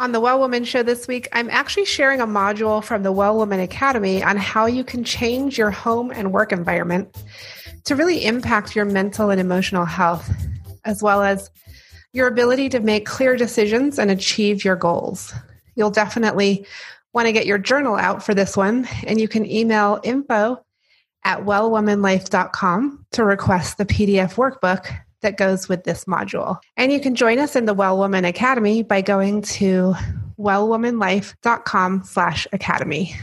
On the Well Woman show this week, I'm actually sharing a module from the Well Woman Academy on how you can change your home and work environment to really impact your mental and emotional health, as well as your ability to make clear decisions and achieve your goals. You'll definitely want to get your journal out for this one, and you can email info at wellwomanlife.com to request the PDF workbook that goes with this module. And you can join us in the Well Woman Academy by going to wellwomanlife.com slash academy.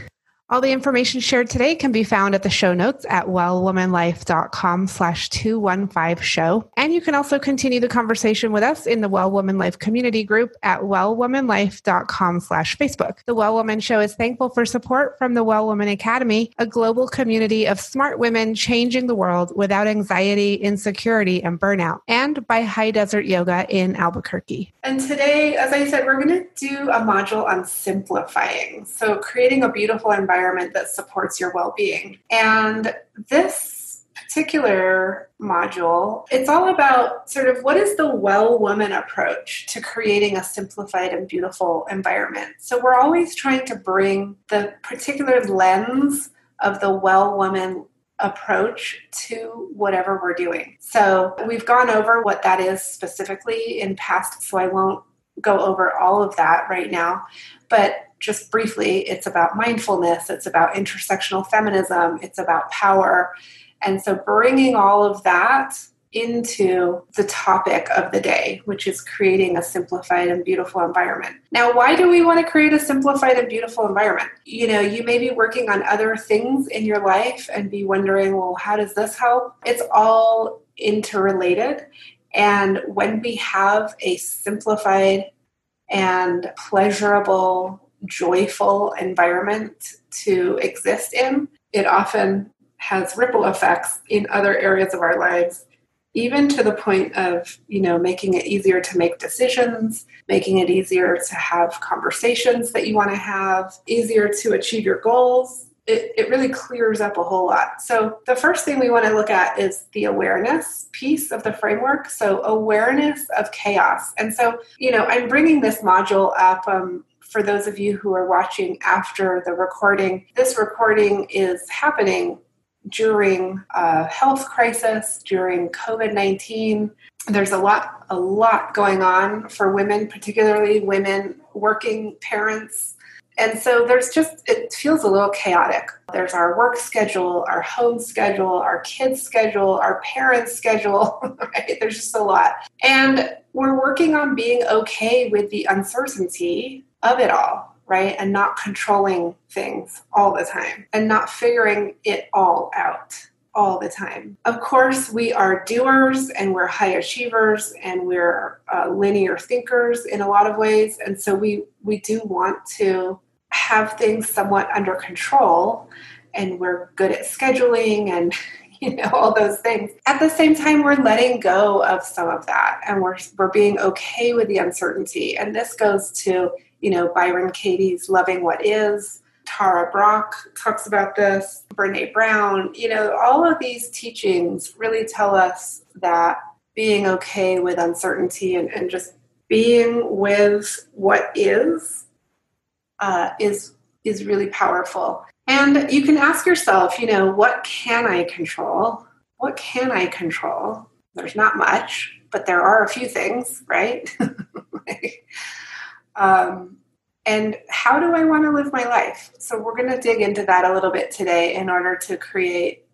All the information shared today can be found at the show notes at wellwomanlife.com slash 215 show. And you can also continue the conversation with us in the Well Woman Life community group at wellwomanlife.com slash Facebook. The Well Woman Show is thankful for support from the Well Woman Academy, a global community of smart women changing the world without anxiety, insecurity, and burnout, and by High Desert Yoga in Albuquerque. And today, as I said, we're going to do a module on simplifying. So creating a beautiful environment environment that supports your well-being. And this particular module, it's all about sort of what is the well woman approach to creating a simplified and beautiful environment. So we're always trying to bring the particular lens of the well woman approach to whatever we're doing. So we've gone over what that is specifically in past, so I won't go over all of that right now. But just briefly, it's about mindfulness, it's about intersectional feminism, it's about power. And so bringing all of that into the topic of the day, which is creating a simplified and beautiful environment. Now, why do we want to create a simplified and beautiful environment? You know, you may be working on other things in your life and be wondering, well, how does this help? It's all interrelated. And when we have a simplified and pleasurable joyful environment to exist in, it often has ripple effects in other areas of our lives even to the point of you know making it easier to make decisions making it easier to have conversations that you want to have easier to achieve your goals. It, it really clears up a whole lot. So the first thing we want to look at is the awareness piece of the framework. So awareness of chaos. And so you know i'm bringing this module up um, for those of you who are watching after the recording, this recording is happening during a health crisis, during COVID 19. There's a lot, a lot going on for women, particularly women working parents. And so there's just, it feels a little chaotic. There's our work schedule, our home schedule, our kids' schedule, our parents' schedule, right? There's just a lot. And we're working on being okay with the uncertainty of it all, right? And not controlling things all the time and not figuring it all out all the time. Of course, we are doers and we're high achievers and we're uh, linear thinkers in a lot of ways. And so we, we do want to have things somewhat under control and we're good at scheduling and you know all those things at the same time we're letting go of some of that and we're we're being okay with the uncertainty and this goes to you know, Byron Katie's Loving What Is. Tara Brach talks about this, Brene Brown. You know, all of these teachings really tell us that being okay with uncertainty and, and just being with what is uh, is is really powerful. And you can ask yourself, you know, what can I control? What can I control? There's not much, but there are a few things, right? Um, and how do I want to live my life? So, we're going to dig into that a little bit today in order to create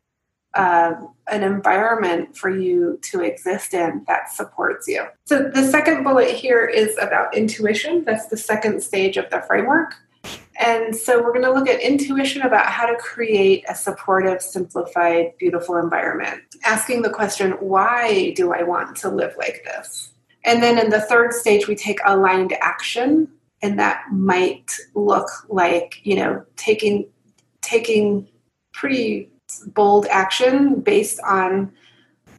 uh, an environment for you to exist in that supports you. So, the second bullet here is about intuition. That's the second stage of the framework. And so, we're going to look at intuition about how to create a supportive, simplified, beautiful environment. Asking the question, why do I want to live like this? And then in the third stage, we take aligned action and that might look like you know taking taking pretty bold action based on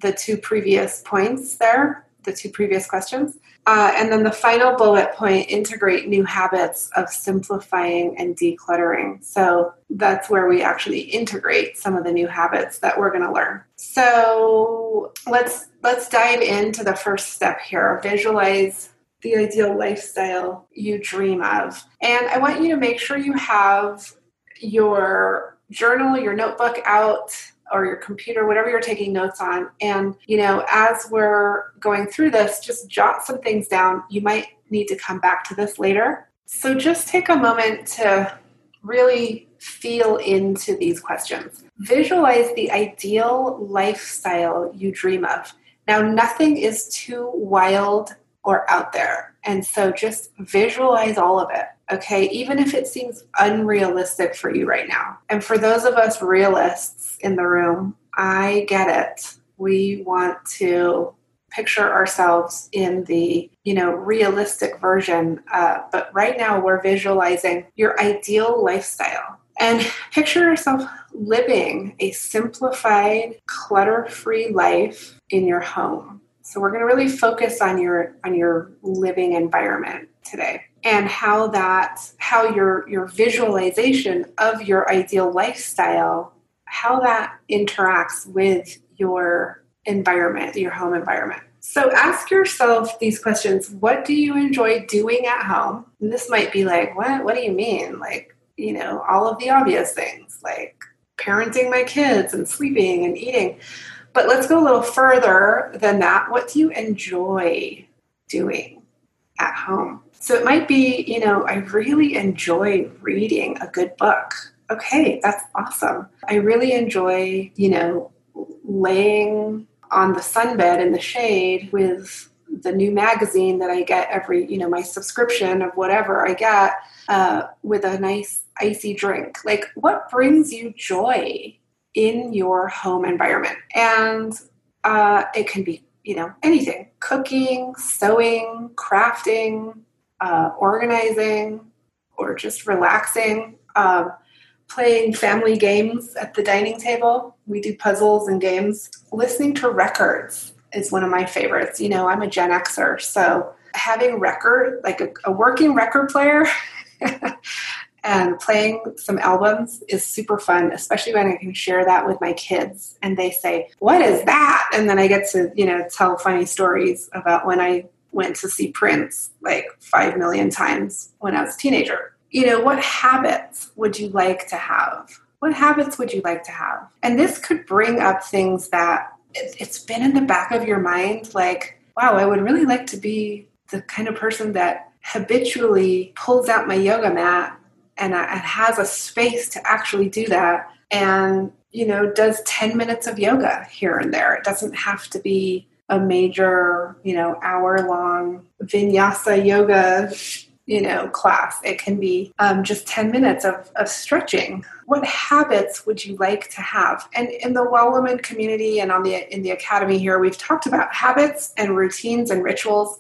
the two previous points there, the two previous questions. Uh, and then the final bullet point integrate new habits of simplifying and decluttering. So that's where we actually integrate some of the new habits that we're going to learn. So let's let's dive into the first step here. Visualize the ideal lifestyle you dream of. And I want you to make sure you have your journal, your notebook out or your computer, whatever you're taking notes on. And, you know, as we're going through this, just jot some things down. You might need to come back to this later. So just take a moment to really feel into these questions. Visualize the ideal lifestyle you dream of. Now, nothing is too wild or out there. And so just visualize all of it, okay? Even if it seems unrealistic for you right now. And for those of us realists in the room, I get it. We want to picture ourselves in the you know realistic version uh, but right now we're visualizing your ideal lifestyle and picture yourself living a simplified clutter-free life in your home so we're going to really focus on your on your living environment today and how that how your your visualization of your ideal lifestyle how that interacts with your environment, your home environment. So ask yourself these questions. What do you enjoy doing at home? And this might be like, what what do you mean? Like, you know, all of the obvious things like parenting my kids and sleeping and eating. But let's go a little further than that. What do you enjoy doing at home? So it might be, you know, I really enjoy reading a good book. Okay, that's awesome. I really enjoy, you know, laying on the sunbed in the shade with the new magazine that I get every, you know, my subscription of whatever I get uh, with a nice icy drink. Like, what brings you joy in your home environment. And uh, it can be, you know, anything cooking, sewing, crafting, uh, organizing, or just relaxing. Um, playing family games at the dining table. We do puzzles and games. Listening to records is one of my favorites. You know, I'm a Gen Xer, so having record, like a, a working record player, and playing some albums is super fun especially when i can share that with my kids and they say what is that? And then i get to you know tell funny stories about when i went to see prince like five million times when i was a teenager. You know what habits would you like to have? What habits would you like to have? And this could bring up things that it's been in the back of your mind like wow i would really like to be the kind of person that habitually pulls out my yoga mat and, uh, and has a space to actually do that and you know does 10 minutes of yoga here and there. It doesn't have to be a major you know hour long vinyasa yoga you know class. It can be um, just 10 minutes of, of stretching. What habits would you like to have? And in the well woman community and on the in the academy here we've talked about habits and routines and rituals.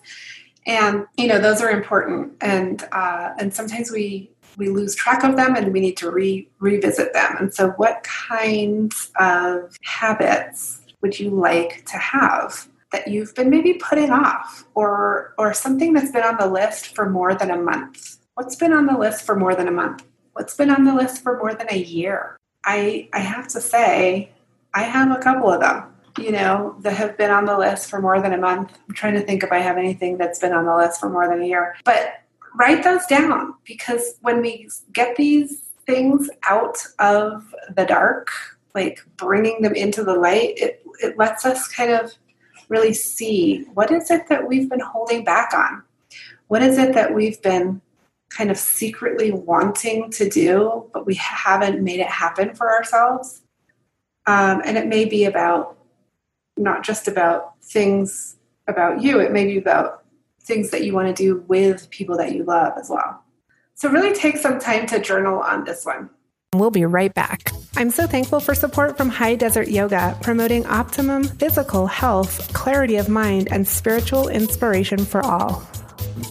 And you know those are important. And uh, and sometimes we we lose track of them and we need to re- revisit them. And so, what kinds of habits would you like to have that you've been maybe putting off or or something that's been on the list for more than a month? What's been on the list for more than a month? What's been on the list for more than a year? I I have to say, I have a couple of them you know, that have been on the list for more than a month. I'm trying to think if I have anything that's been on the list for more than a year. But write those down because when we get these things out of the dark, like bringing them into the light, it, it lets us kind of really see what is it that we've been holding back on? What is it that we've been kind of secretly wanting to do, but we haven't made it happen for ourselves? Um, and it may be about not just about things about you, it may be about things that you want to do with people that you love as well. So, really take some time to journal on this one. We'll be right back. I'm so thankful for support from High Desert Yoga, promoting optimum physical health, clarity of mind, and spiritual inspiration for all.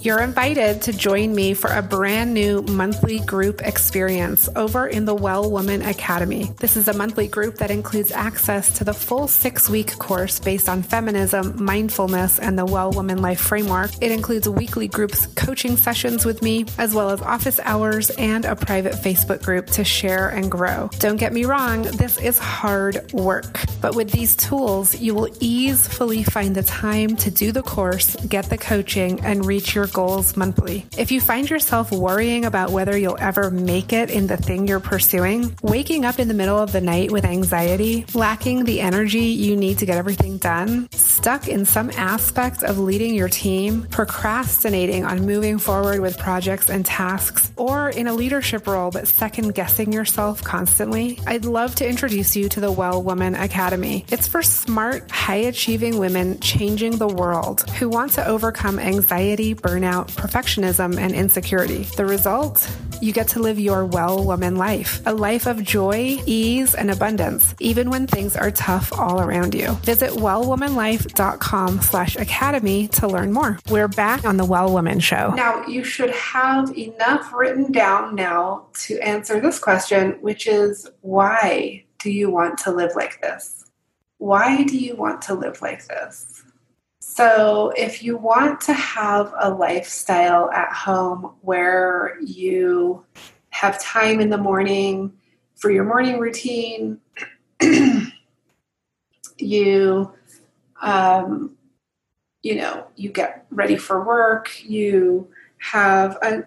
You're invited to join me for a brand new monthly group experience over in the Well Woman Academy. This is a monthly group that includes access to the full six week course based on feminism, mindfulness, and the Well Woman Life Framework. It includes weekly groups coaching sessions with me, as well as office hours and a private Facebook group to share and grow. Don't get me wrong, this is hard work, but with these tools, you will easily find the time to do the course, get the coaching, and reach your goals monthly. If you find yourself worrying about whether you'll ever make it in the thing you're pursuing, waking up in the middle of the night with anxiety, lacking the energy you need to get everything done, stuck in some aspect of leading your team, procrastinating on moving forward with projects and tasks, or in a leadership role but second guessing yourself constantly, I'd love to introduce you to the Well Woman Academy. It's for smart, high achieving women changing the world who want to overcome anxiety, burnout, perfectionism, and insecurity. The result? You get to live your well woman life, a life of joy, ease, and abundance, even when things are tough all around you. Visit wellwomanlife.com slash academy to learn more. We're back on the Well Woman Show. Now, you should have enough written down now to answer this question, which is why do you want to live like this? Why do you want to live like this? So, if you want to have a lifestyle at home where you have time in the morning for your morning routine, you, um, you know, you get ready for work, you have a,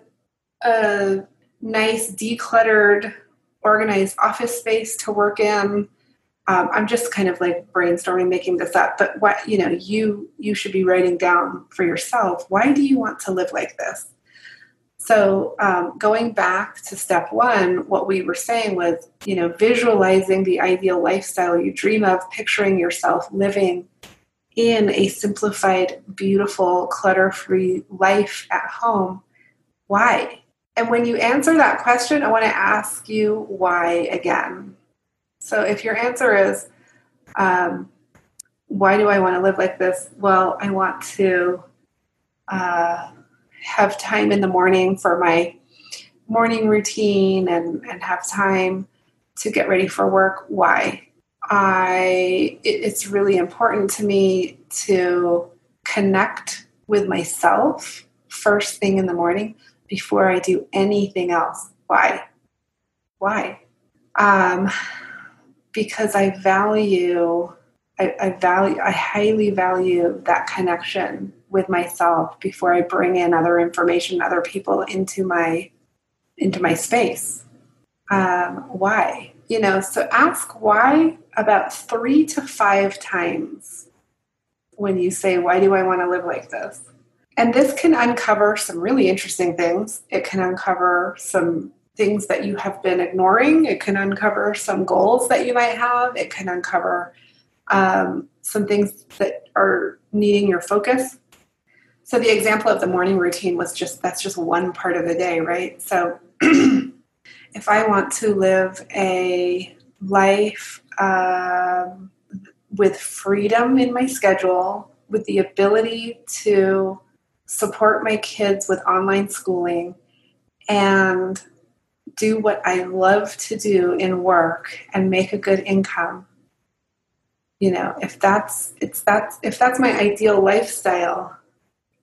a nice, decluttered, organized office space to work in. Um, i'm just kind of like brainstorming making this up but what you know you you should be writing down for yourself why do you want to live like this? So um, going back to step one what we were saying was you know visualizing the ideal lifestyle you dream of picturing yourself living in a simplified beautiful clutter-free life at home. Why and when you answer that question i want to ask you why again so if your answer is, um, why do I want to live like this? Well, I want to uh, have time in the morning for my morning routine and, and have time to get ready for work. Why? I it, it's really important to me to connect with myself first thing in the morning before I do anything else. Why? Why? Um, because I value, I, I value, I highly value that connection with myself before I bring in other information, other people into my into my space. Um, why? You know, so ask why about three to five times when you say, Why do I want to live like this? And this can uncover some really interesting things. It can uncover some things that you have been ignoring. It can uncover some goals that you might have. It can uncover um, some things that are needing your focus. So the example of the morning routine was just that's just one part of the day, right? So if I want to live a life um, with freedom in my schedule, with the ability to support my kids with online schooling, and do what I love to do in work and make a good income, you know, if that's it's that's if that's my ideal lifestyle,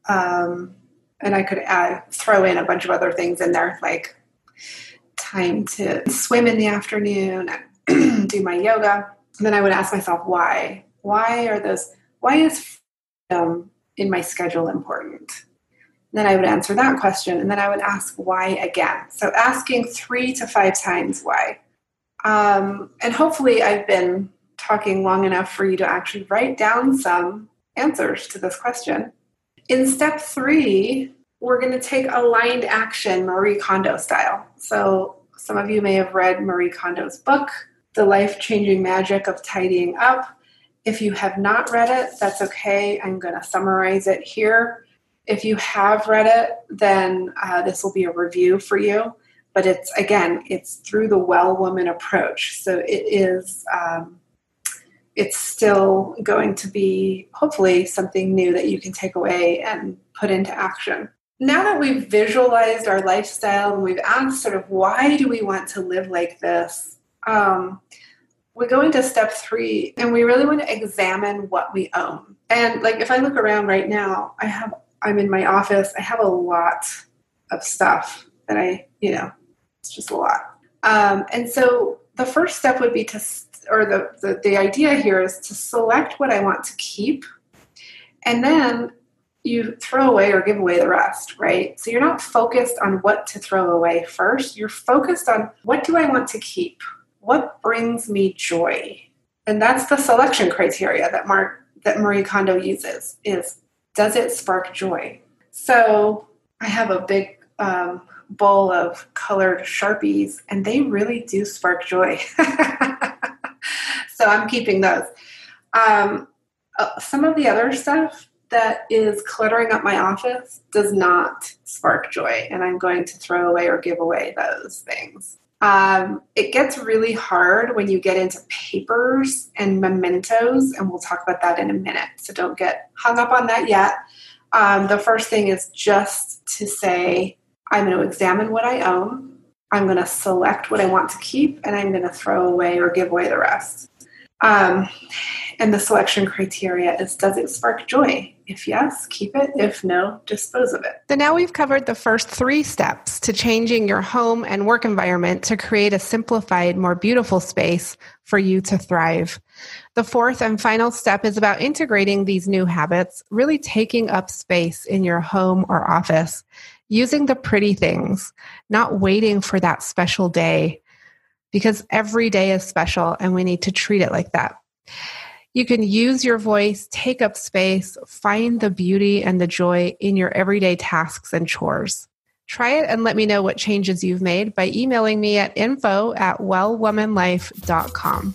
um, and I could add throw in a bunch of other things in there like time to swim in the afternoon, do my yoga. then I would ask myself why. Why are those? Why is freedom in my schedule important? Then I would answer that question and then I would ask why again. So asking three to five times why. Um, and hopefully, I've been talking long enough for you to actually write down some answers to this question. In step three, we're going to take aligned action Marie Kondo style. So, some of you may have read Marie Kondo's book, The Life Changing Magic of Tidying Up. If you have not read it, that's okay. I'm going to summarize it here. If you have read it, then uh, this will be a review for you. But it's again, it's through the well woman approach. So it is. Um, it's still going to be hopefully something new that you can take away and put into action. now that we've visualized our lifestyle and we've asked sort of why do we want to live like this, um, we go into step three and we really want to examine what we own. And like if I look around right now, I have I'm in my office, I have a lot of stuff that I, you know, it's just a lot. Um, and so the first step would be to or the, the the idea here is to select what I want to keep and then you throw away or give away the rest, right? So you're not focused on what to throw away first. You're focused on what do I want to keep? What brings me joy? And that's the selection criteria that Mark that Marie Kondo uses is does it spark joy? So I have a big um, bowl of colored Sharpies and they really do spark joy. so I'm keeping those. Um, uh, some of the other stuff that is cluttering up my office does not spark joy, and I'm going to throw away or give away those things. Um, it gets really hard when you get into papers and mementos, and we'll talk about that in a minute. So don't get hung up on that yet. Um, the first thing is just to say, I'm going to examine what I own. I'm going to select what I want to keep, and I'm going to throw away or give away the rest. Um, and the selection criteria is does it spark joy? If yes, keep it. If no, dispose of it. So now we've covered the first three steps to changing your home and work environment to create a simplified, more beautiful space for you to thrive. The fourth and final step is about integrating these new habits, really taking up space in your home or office, using the pretty things, not waiting for that special day because every day is special and we need to treat it like that. You can use your voice, take up space, find the beauty and the joy in your everyday tasks and chores. Try it and let me know what changes you've made by emailing me at info at wellwomanlife.com.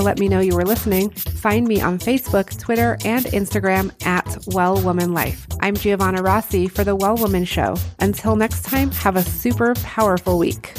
to let me know you were listening, find me on Facebook, Twitter, and Instagram at Well Woman Life. I'm Giovanna Rossi for The Well Woman Show. Until next time, have a super powerful week.